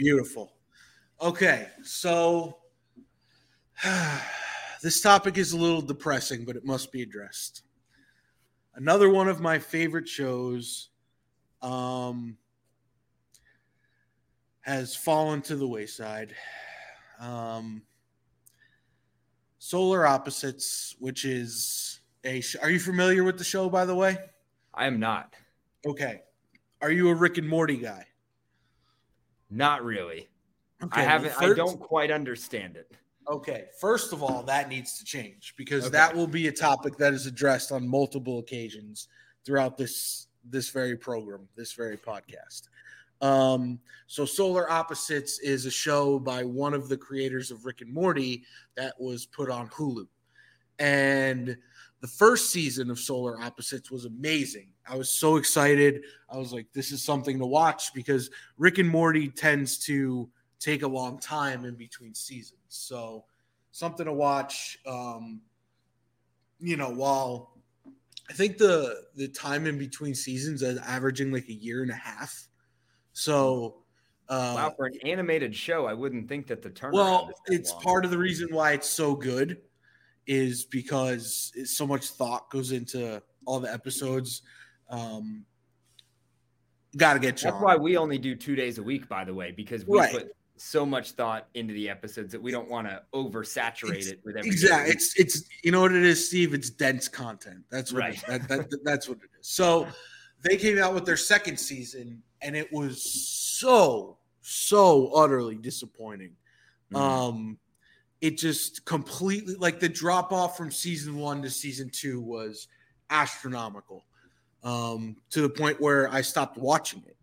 Beautiful. Okay, so this topic is a little depressing, but it must be addressed. Another one of my favorite shows um, has fallen to the wayside. Um, Solar Opposites, which is a. Sh- Are you familiar with the show, by the way? I am not. Okay. Are you a Rick and Morty guy? Not really. Okay, I haven't. I first- don't quite understand it. Okay, first of all, that needs to change because Okay. that will be a topic that is addressed on multiple occasions throughout this this very program, this very podcast. Um, so Solar Opposites is a show by one of the creators of Rick and Morty that was put on Hulu. And the first season of Solar Opposites was amazing. I was so excited. I was like, this is something to watch because Rick and Morty tends to take a long time in between seasons. So something to watch. Um, you know, while I think the the time in between seasons is averaging like a year and a half. So uh, wow, for an animated show, I wouldn't think that the turnaround. well, it's long. part of the reason why it's so good is because it's, so much thought goes into all the episodes. Um, Got to get you. That's why we only do two days a week, by the way, because we Right. put so much thought into the episodes that we don't want to oversaturate It's- it with everything. exactly. It's it's you know what it is, Steve. It's dense content. That's what Right. it, that, that, that's what it is. So they came out with their second season, and it was so so utterly disappointing. Mhm. Um, it just completely like the drop off from season one to season two was astronomical, um, to the point where I stopped watching it.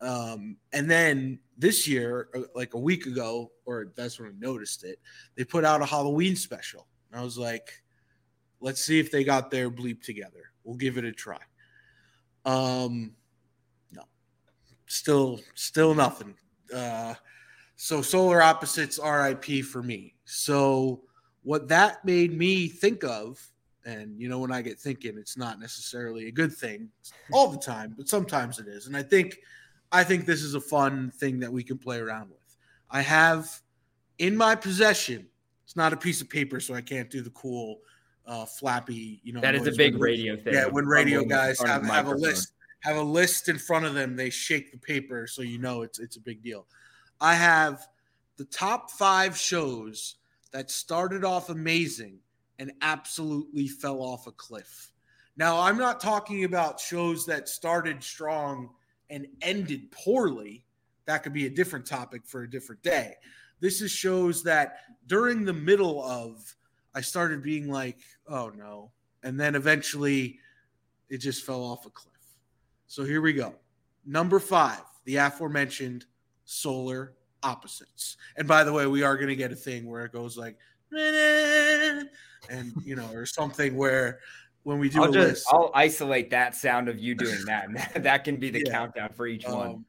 Um, and then this year, uh, like a week ago, or that's when I noticed it, they put out a Halloween special. And I was like, let's see if they got their bleep together. We'll give it a try. Um, no, still, still nothing. Uh, so solar opposites RIP for me. So what that made me think of, and you know, when I get thinking, it's not necessarily a good thing all the time, but sometimes it is. And I think, I think this is a fun thing that we can play around with. I have in my possession. It's not a piece of paper, so I can't do the cool, uh, flappy. You know, That is a big radio thing. Yeah, when radio guys have, have a list, have a list in front of them, they shake the paper, so you know it's it's a big deal. I have the top five shows that started off amazing and absolutely fell off a cliff. Now, I'm not talking about shows that started strong and ended poorly. That could be a different topic for a different day. This is shows that during the middle of, I started being like, oh no. And then eventually it just fell off a cliff. So here we go. Number five, the aforementioned solar opposites. And by the way, we are going to get a thing where it goes like, and you know, or something where when we do I'll a just list, I'll isolate that sound of you doing that. and that- can be the Yeah. countdown for each one. um,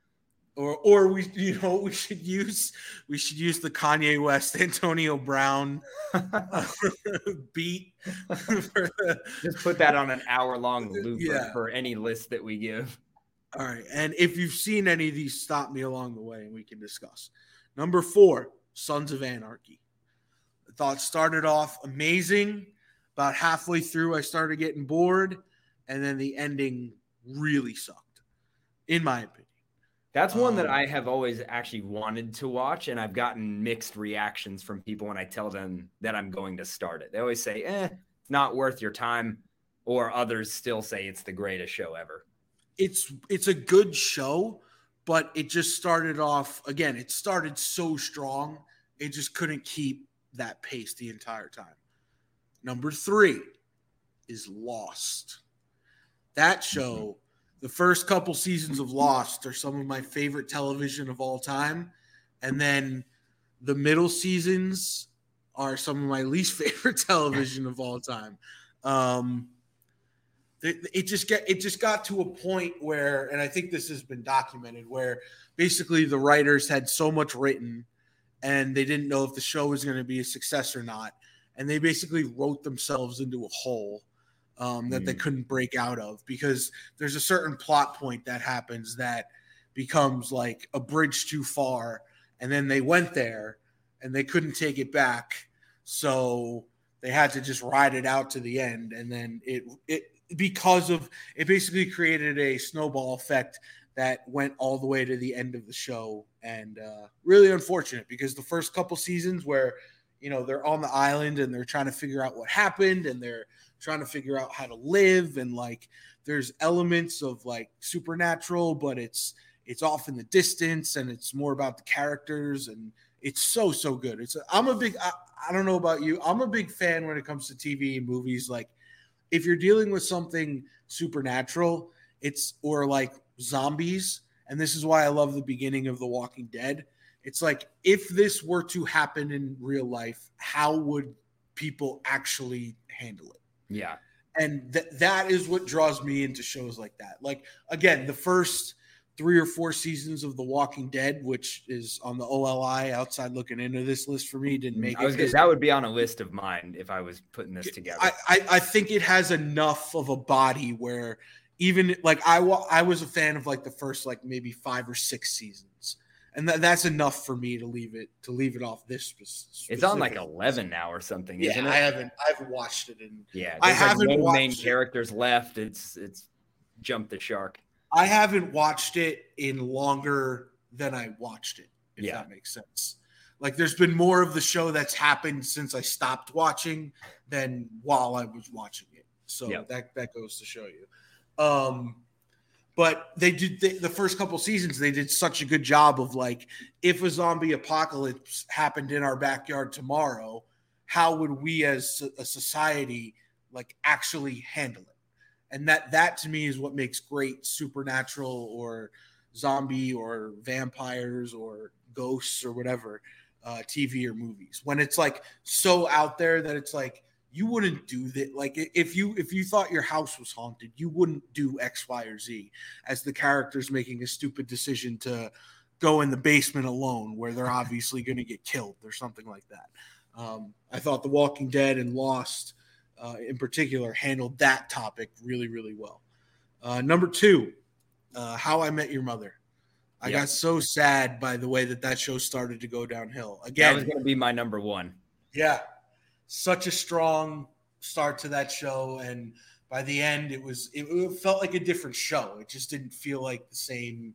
or or we you know we should use we should use the Kanye West Antonio Brown beat. The, Just put that on an hour long loop Yeah. for any list that we give. All right, and if you've seen any of these, stop me along the way and we can discuss. Number four, Sons of Anarchy. I thought started off amazing. About halfway through, I started getting bored, and then the ending really sucked, in my opinion. That's one that Um, I have always actually wanted to watch, and I've gotten mixed reactions from people when I tell them that I'm going to start it. They always say, eh, it's not worth your time, or others still say it's the greatest show ever. It's it's a good show, but it just started off again. It started so strong, it just couldn't keep that pace the entire time. Number three is Lost. That show, the first couple seasons of Lost are some of my favorite television of all time, and then the middle seasons are some of my least favorite television of all time. Um, it, just get it just got to a point where and i think this has been documented where basically the writers had so much written and they didn't know if the show was going to be a success or not and they basically wrote themselves into a hole um, that they Mm. couldn't break out of because there's a certain plot point that happens that becomes like a bridge too far and then they went there and they couldn't take it back so they had to just ride it out to the end and then it it because of it basically created a snowball effect that went all the way to the end of the show. And uh, really unfortunate because the first couple seasons where you know they're on the island and they're trying to figure out what happened and they're trying to figure out how to live and like there's elements of like supernatural but it's it's off in the distance and it's more about the characters and it's so so good. It's i'm a big I, I don't know about you. I'm a big fan when it comes to tv and movies. Like if you're dealing with something supernatural it's or like zombies and this is why i love the beginning of the walking dead it's like if this were to happen in real life how would people actually handle it Yeah. and th- that is what draws me into shows like that like again the first three or four seasons of the walking dead which is on the oli outside looking into this list for me didn't make Mm, I was it gonna, that would be on a list of mine if I was putting this together. I, I, I think it has enough of a body where even like I I was a fan of like the first like maybe five or six seasons, and that that's enough for me to leave it to leave it off this. spe- it's on like 11 now or something, Yeah, isn't it? I haven't I haven't watched it in yeah. I like, haven't no main it. characters left. It's it's jumped the shark. I haven't watched it in longer than I watched it. If Yeah. that makes sense. Like there's been more of the show that's happened since I stopped watching than while I was watching it. So Yeah. that that goes to show you. Um but they did they, the first couple seasons they did such a good job of like if a zombie apocalypse happened in our backyard tomorrow how would we as a society like actually handle it and that that to me is what makes great supernatural or zombie or vampires or ghosts or whatever uh, TV or movies. When it's like so out there that it's like you wouldn't do that like if you if you thought your house was haunted you wouldn't do x y or z as the characters making a stupid decision to go in the basement alone where they're obviously going to get killed or something like that. Um, i thought the walking dead and lost uh, in particular handled that topic really really well uh, number two uh, how i met your mother i Yeah. got so sad by the way that that show started to go downhill Again, That was going to be my number one. yeah, such a strong start to that show, and by the end, it was it, it felt like a different show. It just didn't feel like the same.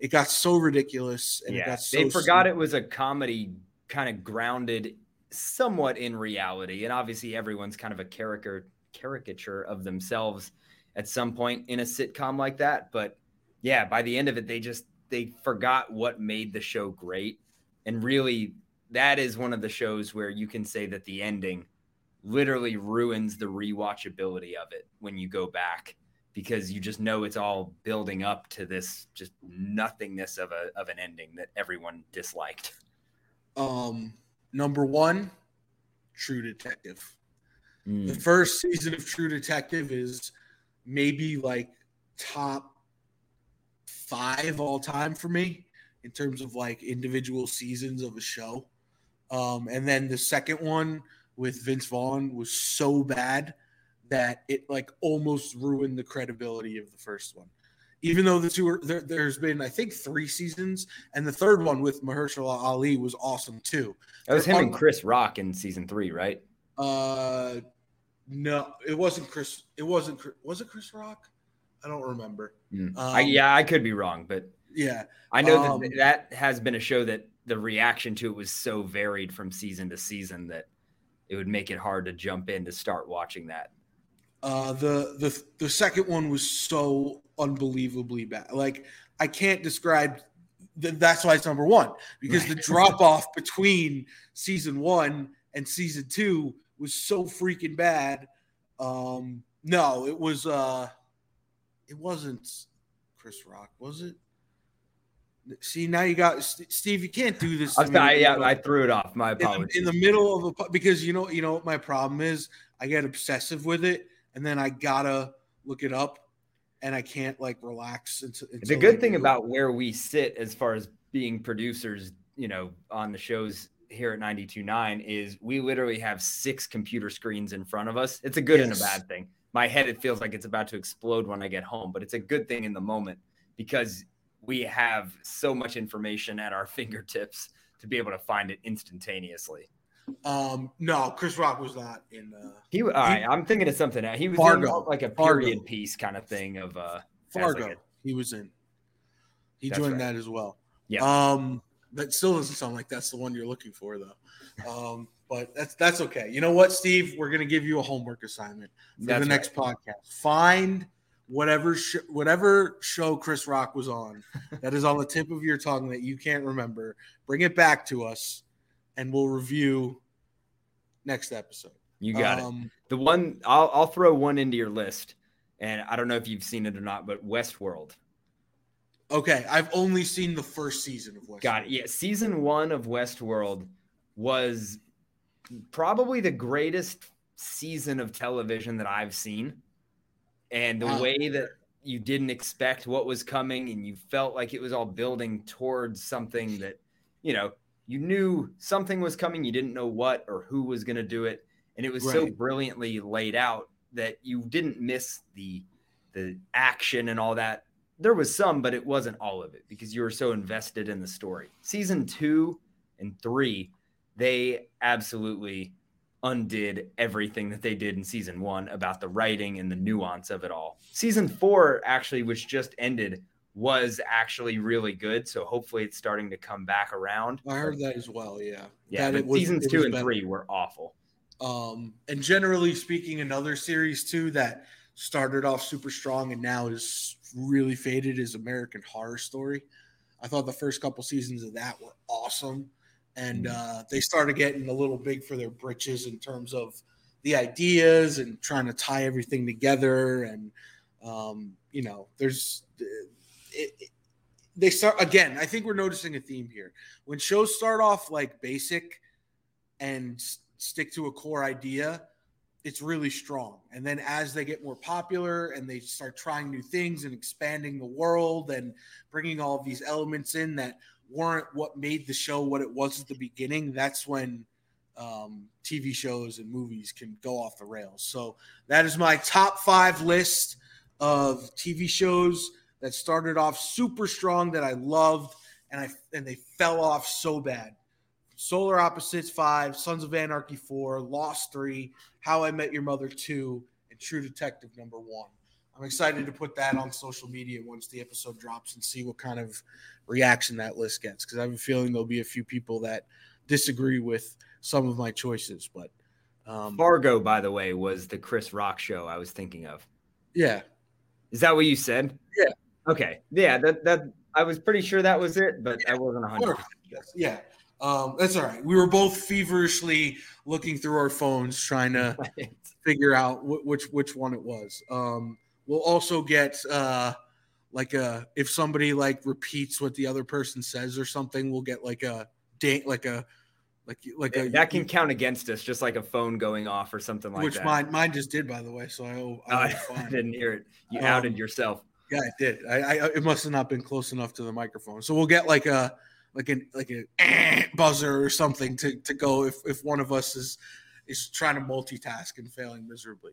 It got so ridiculous, and it yeah, got so they forgot stupid. it was a comedy, kind of grounded somewhat in reality, and obviously everyone's kind of a caricature caricature of themselves at some point in a sitcom like that. But yeah, by the end of it, they just they forgot what made the show great, and really that is one of the shows where you can say that the ending literally ruins the rewatchability of it when you go back because you just know it's all building up to this just nothingness of a of an ending that everyone disliked. Um, number one, True Detective. Mm. The first season of True Detective is maybe like top five all time for me. in terms of like individual seasons of a show. Um, and then the second one with Vince Vaughn was so bad that it like almost ruined the credibility of the first one. Even though the two are there, has been, I think, three seasons, and the third one with Mahershala Ali was awesome too. That was him and Chris Rock in season three, right? Uh, no, it wasn't Chris. It wasn't. Was it Chris Rock? I don't remember. Mm. Um, I, yeah, I could be wrong, but yeah, I know um, that that has been a show that the reaction to it was so varied from season to season that it would make it hard to jump in to start watching that. Uh, the the the second one was so unbelievably bad. Like I can't describe. Th- that's why it's number one because the drop off between season one and season two was so freaking bad. Um, no, it was. uh It wasn't Chris Rock, was it? See now you got Steve. You can't do this. I, yeah, I threw it off. My apologies. In the, in the, middle of a because you know you know what my problem is. I get obsessive with it, and then I gotta look it up, and I can't like relax. Until, until the good thing about where we sit as far as being producers, you know, on the shows here at 92.9 is we literally have six computer screens in front of us. It's a good yes. and a bad thing. My head it feels like it's about to explode when I get home, but it's a good thing in the moment because we have so much information at our fingertips to be able to find it instantaneously. Um, no, Chris Rock was not in. Uh, he, all right, he, I'm thinking of something. He was Fargo, in like a period Fargo. piece kind of thing of uh, Fargo. Like a, he was in. He joined right. that as well. Yeah. Um, that still doesn't sound like that's the one you're looking for, though. Um, but that's that's okay. You know what, Steve? We're gonna give you a homework assignment for that's the next right. podcast. Find whatever sh- whatever show Chris Rock was on that is on the tip of your tongue that you can't remember, bring it back to us, and we'll review next episode. You got um, it. The one I'll I'll throw one into your list, and I don't know if you've seen it or not, but Westworld. Okay, I've only seen the first season of Westworld. Got it. Yeah, season one of Westworld was probably the greatest season of television that I've seen and the wow. way that you didn't expect what was coming and you felt like it was all building towards something that you know you knew something was coming you didn't know what or who was going to do it and it was right. so brilliantly laid out that you didn't miss the the action and all that there was some but it wasn't all of it because you were so invested in the story season 2 and 3 they absolutely undid everything that they did in season one about the writing and the nuance of it all. Season four, actually, which just ended, was actually really good. So hopefully it's starting to come back around. I heard that as well. Yeah. Yeah. That was, seasons two and better. three were awful. Um, and generally speaking, another series too that started off super strong and now is really faded is American Horror Story. I thought the first couple seasons of that were awesome and mm. uh, they started getting a little big for their britches in terms of the ideas and trying to tie everything together. And um, you know, there's it, it, they start again. I think we're noticing a theme here when shows start off like basic and stick to a core idea. It's really strong. And then as they get more popular and they start trying new things and expanding the world and bringing all of these elements in that weren't what made the show what it was at the beginning, that's when um, TV shows and movies can go off the rails. So that is my top five list of TV shows that started off super strong that I loved, and I and they fell off so bad. Solar Opposites five, Sons of Anarchy four, Lost three, How I Met Your Mother two, and True Detective number one. I'm excited to put that on social media once the episode drops and see what kind of reaction that list gets because I have a feeling there'll be a few people that disagree with some of my choices. But um, Fargo, by the way, was the Chris Rock show I was thinking of. Yeah. Is that what you said? Yeah. Okay. Yeah. That that I was pretty sure that was it, but I wasn't hundred. Yeah. Um, that's all right. We were both feverishly looking through our phones trying to right. figure out wh- which which one it was. Um, we'll also get uh, like a if somebody like repeats what the other person says or something, we'll get like a date like a like like a, that can count against us, just like a phone going off or something like which that. Which mine mine just did, by the way. So I, I, oh, I didn't hear it. You um, outed yourself. Yeah, it did. I, I it must have not been close enough to the microphone. So we'll get like a like an like a buzzer or something to to go if if one of us is is trying to multitask and failing miserably.